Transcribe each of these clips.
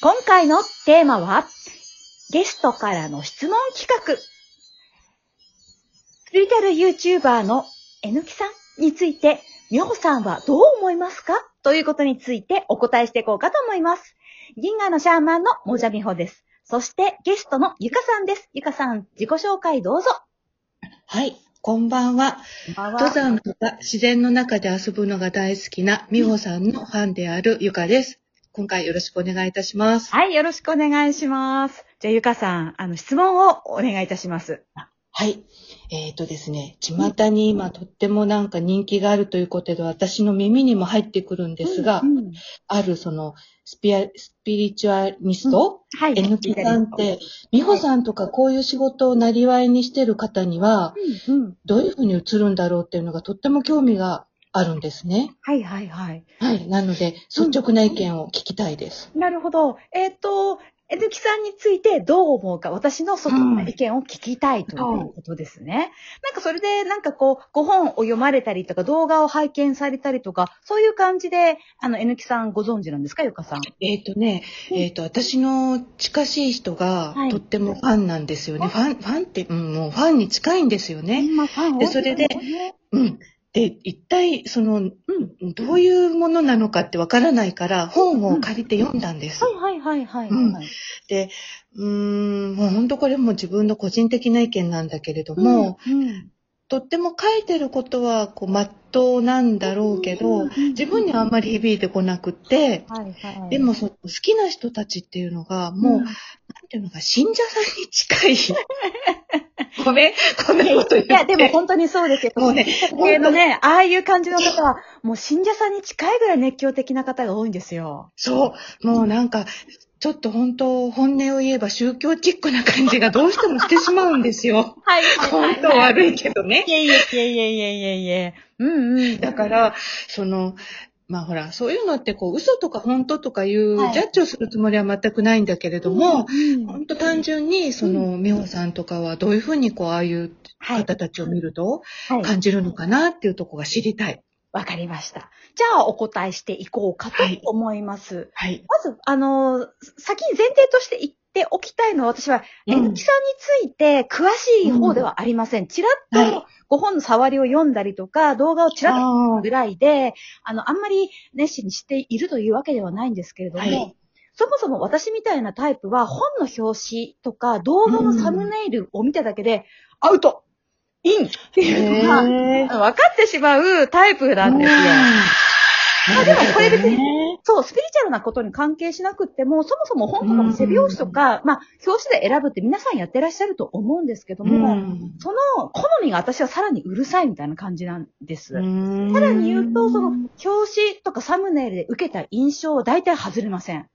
今回のテーマは、ゲストからの質問企画。スピリチュアル YouTuber のえぬきさんについて、みほさんはどう思いますか？ということについてお答えしていこうかと思います。銀河のシャーマンのもじゃみほです。そしてゲストのゆかさんです。ゆかさん、自己紹介どうぞ。はい、こんばんは。登山とか自然の中で遊ぶのが大好きな美穂さんのファンであるゆかです。今回よろしくお願いいたします。はい、よろしくお願いします。じゃあ、ゆかさん、あの、質問をお願いいたします。はい。えっ、とですね、巷に今とってもなんか人気があるということで、私の耳にも入ってくるんですが、うんうんあるそのスピアスピリチュアリスト、はい。N 木さんって、美穂さんとかこういう仕事をなりわいにしてる方には、うんうん。どういうふうに映るんだろうっていうのがとっても興味があるんですね。はいはいはい。はい。なので、率直な意見を聞きたいです。なるほど。えっ、と、えずきさんについてどう思うか、私の率直な意見を聞きたいということですね。なんかそれで、なんかこう、ご本を読まれたりとか、動画を拝見されたりとか、そういう感じで、あの、えぬきさんご存知なんですか、ゆかさん？えっ、とね、うんえっ、と、私の近しい人がはいとってもファンなんですよね。ファン、ファンって、うん、もうファンに近いんですよね。まあファンでそれでねうん。で、一体、その、うん、どういうものなのかってわからないから、本を借りて読んだんです。はいはいはいはい、うんはい。で、うーん、もう本当これも自分の個人的な意見なんだけれども、うん、うんとっても書いてることは、こう、まっとうなんだろうけど、自分にはあんまり響いてこなくって、はいはい。でもそ、好きな人たちっていうのが、もう、うんなんていうのか、信者さんに近い。ごめん、こんなこと言って。いや、でも本当にそうですよ。もうね系のね、ああいう感じの方は、もう信者さんに近いぐらい熱狂的な方が多いんですよ。そう、もうなんか、ちょっと本当、本音を言えば宗教チックな感じがどうしてもしてしまうんですよ。はい本当悪いけどね。いえいえいえいえいえいえいえ。うんうん。だから、その、まあほら、そういうのってこう、嘘とか本当とかいうはいジャッジをするつもりは全くないんだけれども、うん本当単純に、その、美穂さんとかはどういうふうにこう、ああいうはい。方たちを見るとはい。感じるのかなっていうところが知りたい。わかりました。じゃあ、お答えしていこうかとはい思います。はい。まず、あのー先に前提としてておきたいのは、私は、うん。えぬきさんについて詳しい方ではありません。ちらっはい。とご本の触りを読んだりとか、動画をちらっとあぐらいで、あの、あんまり熱心にしているというわけではないんですけれども、はい。そもそも私みたいなタイプは本の表紙とか動画のサムネイルを見ただけで、アウト。イン。っていうのが、分かってしまうタイプなんですよ。まあでもこれ別にそう、スピリチュアルなことに関係しなくっても、そもそも本とかの背表紙とか、まあ、表紙で選ぶって皆さんやってらっしゃると思うんですけども、その好みが私はさらにうるさいみたいな感じなんです。さらに言うと、その、表紙とかサムネイルで受けた印象は大体外れません。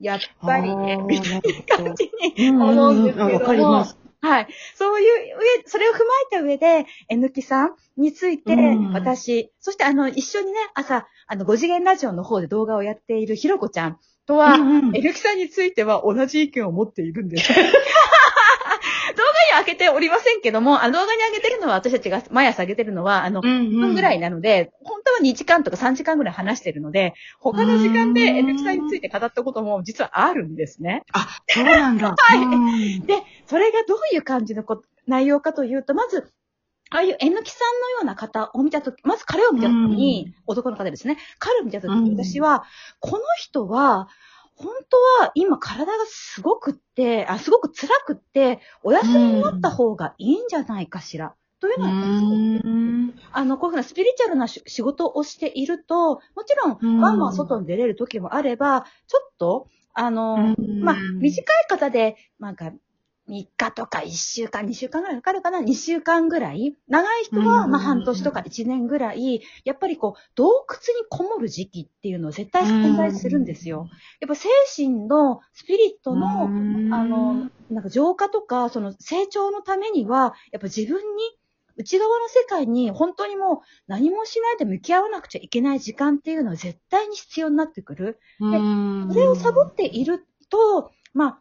やっぱりね、みたいな感じに思うんですけども。わかります。はい。そういう上、それを踏まえた上で、えぬきさんについてうん、私、そしてあの、一緒にね、朝、あの、5次元ラジオの方で動画をやっているひろこちゃんとは、えぬきさんについては同じ意見を持っているんです。は上げておりませんけども、あの動画に上げてるのは、私たちが毎朝上げてるのは、あの、1 1分ぐらいなので、本当は2時間とか3時間ぐらい話してるので、他の時間でうんえぬきさんについて語ったことも実はあるんですね。あ、そうなんだ。はいい。で、それがどういう感じのこ内容かというと、まず、ああいうえぬきさんのような方を見たとき、まず彼を見たときに、男の方ですね。彼を見たときにうん私は、この人は、本当は今体がすごくって、あ、すごく辛くって、お休みになった方がいいんじゃないかしら。というのは、うん。あの、こういうふうなスピリチュアルなし仕事をしていると、もちろん、うん。ワンワン外に出れる時もあれば、ちょっと、あの、うん。まあ、短い方で、なんか、3日とか1週間、2週間ぐらいかかるかな ?2 週間ぐらい？長い人は、うんまあ、半年とか1年ぐらい、やっぱりこう、洞窟にこもる時期っていうのは絶対存在するんですよ。やっぱ精神の、スピリットの、あの、なんか浄化とか、その成長のためには、やっぱ自分に、内側の世界に本当にもう何もしないで向き合わなくちゃいけない時間っていうのは絶対に必要になってくる。うんそれをサボっていると、まあ、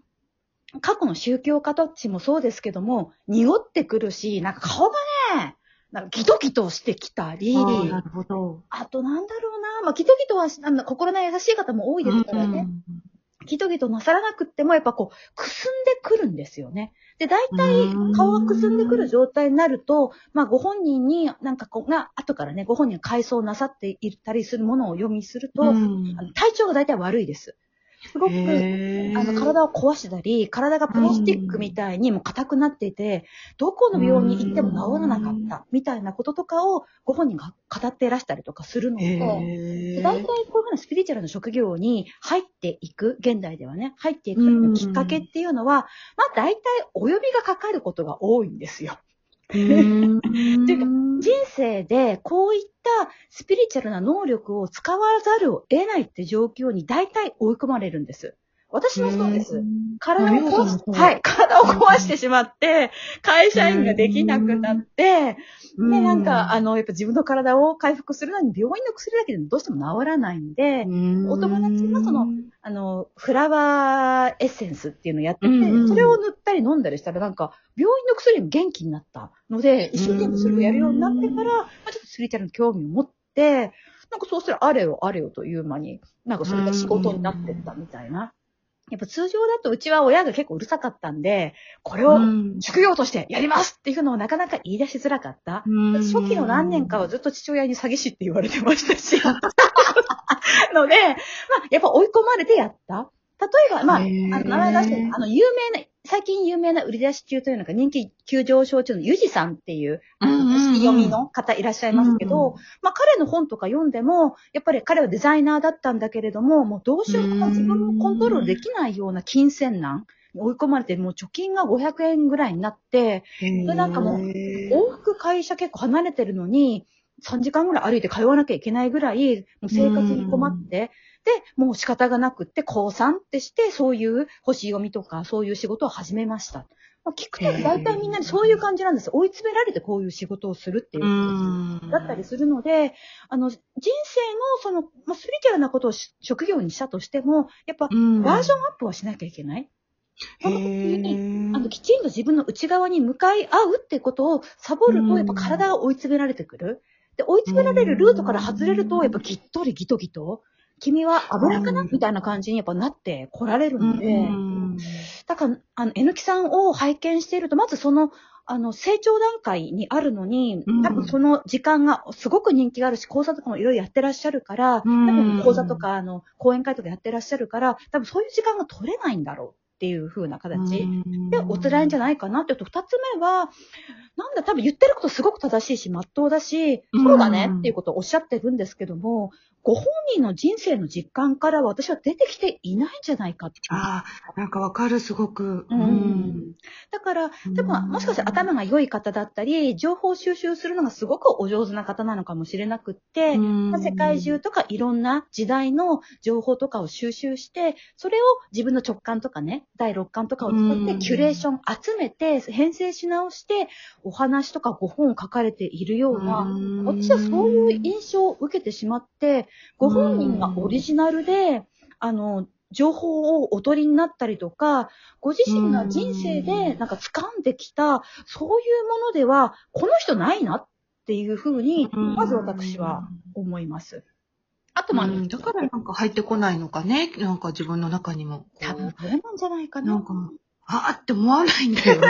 過去の宗教家たちもそうですけども、濁ってくるし、なんか顔がね、なんかギトギトしてきたり、なるほど。あとなんだろうな、まあギトギトはしあの心の優しい方も多いですからね。ギトギトなさらなくっても、やっぱこう、くすんでくるんですよね。で、大体、顔がくすんでくる状態になると、まあ、ご本人に、なんかこう、が、後からね、ご本人が回想なさっていったりするものを読みすると、体調が大体悪いです。すごく、あの、体を壊してたり、体がプラスチックみたいにも硬くなっていて、どこの病院に行っても治らなかった、みたいなこととかをご本人が語っていらしたりとかするので、大体こういうふうなスピリチュアルな職業に入っていく、現代ではね、入っていくきっかけっていうのは、まあ大体お呼びがかかることが多いんですよ。っていうか、人生でこういったスピリチュアルな能力を使わざるを得ないって状況に大体追い込まれるんです。私もそうです。体を壊し、はい、体を壊してしまって、会社員ができなくなって、で、なんか、あの、やっぱ自分の体を回復するのに病院の薬だけでもどうしても治らないんで、お友達がその、あの、フラワーエッセンスっていうのをやってて、それを塗ったり飲んだりしたらなんか、病院の薬も元気になったので、一生懸命それをやるようになってから、まあ、ちょっとスリーチャルの興味を持って、なんかそうするあれよあれよという間に、なんかそれが仕事になってったみたいな。やっぱ通常だとうちは親が結構うるさかったんで、これを職業としてやりますっていうのをなかなか言い出しづらかった。初期の何年かはずっと父親に詐欺師って言われてましたし。ので、まあ、やっぱ追い込まれてやった。例えば、まあ、あの名前出して、あの、有名な、最近有名な売り出し中というのが人気急上昇中のゆじさんっていう、読みの方いらっしゃいますけど、まあ彼の本とか読んでも、やっぱり彼はデザイナーだったんだけれども、もうどうしようも自分もコントロールできないような金銭難に追い込まれて、もう貯金が500円ぐらいになって、でなんかもう、往復会社結構離れてるのに、3時間ぐらい歩いて通わなきゃいけないぐらい、もう生活に困って、で、もう仕方がなくって、高3ってして、そういう星読みとか、そういう仕事を始めました。まあ、聞くと大体みんなにそういう感じなんです。追い詰められてこういう仕事をするっていう感じだったりするので、あの、人生のその、まあ、スピリチュアルなことを職業にしたとしても、やっぱバージョンアップはしなきゃいけない。その時に、あの、きちんと自分の内側に向かい合うってことをサボると、やっぱ体が追い詰められてくる。で、追い詰められるルートから外れると、やっぱぎっとりギトギト。君は油かな？みたいな感じにやっぱなって来られるので、だから、あの、えぬきさんを拝見していると、まずその、あの、成長段階にあるのに、多分その時間がすごく人気があるし、講座とかもいろいろやってらっしゃるから、多分講座とか、あの、講演会とかやってらっしゃるから、多分そういう時間が取れないんだろうっていう風な形。でお辛いんじゃないかなって。言うと、二つ目は、なんだ、多分言ってることすごく正しいし、まっとうだし、そうだねっていうことをおっしゃってるんですけども、ご本人の人生の実感から私は出てきていないんじゃないかって。ああ、なんかわかる、すごく。うん。だから、でも、もしかしたら頭が良い方だったり、情報収集するのがすごくお上手な方なのかもしれなくって、まあ、世界中とかいろんな時代の情報とかを収集して、それを自分の直感とかね、第六感とかを使ってキュレーション集めて、編成し直して、お話とかご本を書かれているような、私はそういう印象を受けてしまって、ご本人がオリジナルで、あの、情報をお取りになったりとか、ご自身が人生でなんか掴んできた、そういうものでは、この人ないなっていうふうに、まず私は思います。あと、まあ、だからなんか入ってこないのかね。なんか自分の中にも。多分、それなんじゃないかな。なんか、あーって思わないんだよね。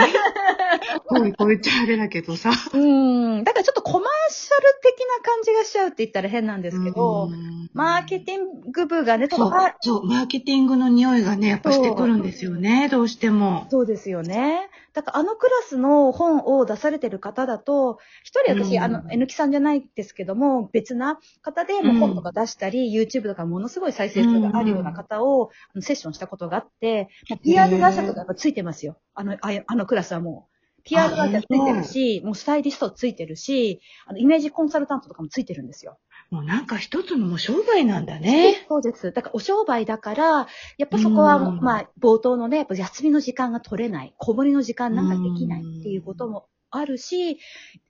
こう言っちゃあれだけどさ。うん。だからちょっとコマーシャル的な感じがしちゃうって言ったら変なんですけど、マーケティング部がね、そう、そう、マーケティングの匂いがね、やっぱしてくるんですよね、どうしても。そうですよね。だからあのクラスの本を出されてる方だと、一人私、うん、あの、N 木さんじゃないですけども、別な方でも本とか出したり、うん、YouTube とかものすごい再生数があるような方を、うん、セッションしたことがあって、PR 会社とかやっぱついてますよ。あの、あのクラスはもう。PR 会社ついてるし、もうスタイリストついてるし、あの、イメージコンサルタントとかもついてるんですよ。もうなんか一つのもう商売なんだね。そうです。だからお商売だから、やっぱそこは、まあ、冒頭のね、やっぱ休みの時間が取れない、小盛りの時間なんかできないっていうこともあるし、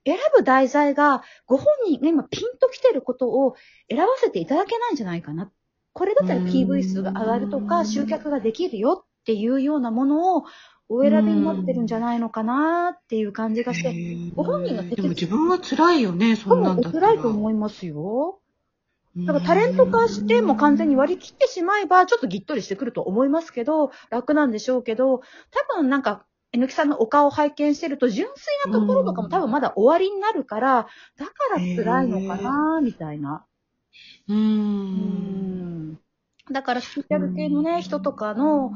選ぶ題材がご本人が今ピンと来てることを選ばせていただけないんじゃないかな。これだったら PV 数が上がるとか、集客ができるよっていうようなものをお選びになってるんじゃないのかなっていう感じがして、ご本人がでも自分は辛いよね、そんなんだったら。辛いと思いますよ。だからタレント化しても完全に割り切ってしまえば、ちょっとぎっとりしてくると思いますけど、楽なんでしょうけど、多分なんか、えぬきさんのお顔を拝見してると、純粋なところとかも多分まだ終わりになるから、だから辛いのかな、みたいな。うーん。だから、スピリチュアル系のね、人とかの、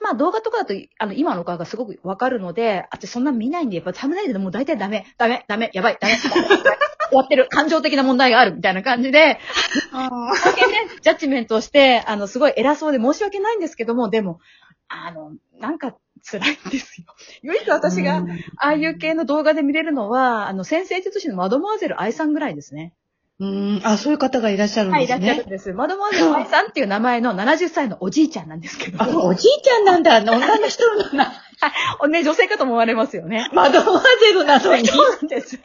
まあ動画とかだと、あの、今の顔がすごくわかるので、あってそんな見ないんで、やっぱサムネイルでもう大体ダメ、ダメ、ダメ、やばい、ダメ、終わってる、感情的な問題がある、みたいな感じで、あけね、ジャッジメントをして、あの、すごい偉そうで申し訳ないんですけども、でも、あの、なんか辛いんですよ。唯一私が、ああいう系の動画で見れるのは、あの、先生術師のマドモアゼル愛さんぐらいですね。うん、あ、そういう方がいらっしゃるんですね。はい、いらっしゃるんです。マドモアゼル愛さんっていう名前の70歳のおじいちゃんなんですけど。あ、おじいちゃんなんだ。女の人のな。はい。ね、女性かと思われますよね。マドモアゼルなのに。そうなんです。い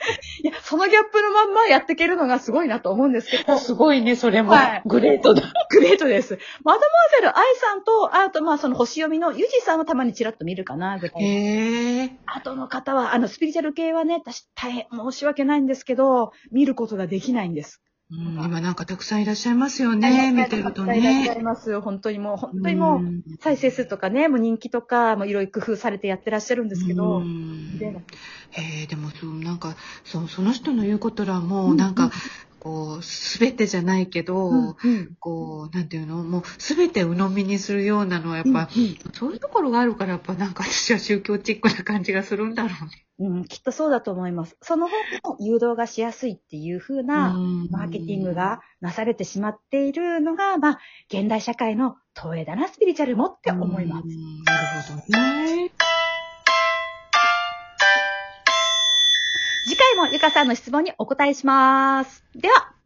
や、そのギャップのまんまやっていけるのがすごいなと思うんですけど。すごいね、それも。はい。グレートだ。グレートです。マドモアゼル愛さんと、あと、まあ、その星読みのユジさんはたまにチラッと見るかな、ぐらい。へー。あとの方は、あの、スピリチュアル系はね、私大変申し訳ないんですけど、見ることができないんです。うん、今なんかたくさんいらっしゃいますよね、見てるとね。いらっしゃいます。本当にもう、本当にもう、再生数とかね、もう人気とか、もういろいろ工夫されてやってらっしゃるんですけど。へえ、でもそう、なんか、そう、その人の言うことらも、なんか、こう、すべてじゃないけど、うんうん、こう、なんていうの、もうすべて鵜呑みにするようなのは、やっぱ、うんうん、そういうところがあるから、やっぱなんか私は宗教チックな感じがするんだろうね。うん、きっとそうだと思います。その方が誘導がしやすいっていう風なマーケティングがなされてしまっているのが、まあ、現代社会の投影だな、スピリチュアルもって思います。なるほどね。次回もゆかさんの質問にお答えします。では。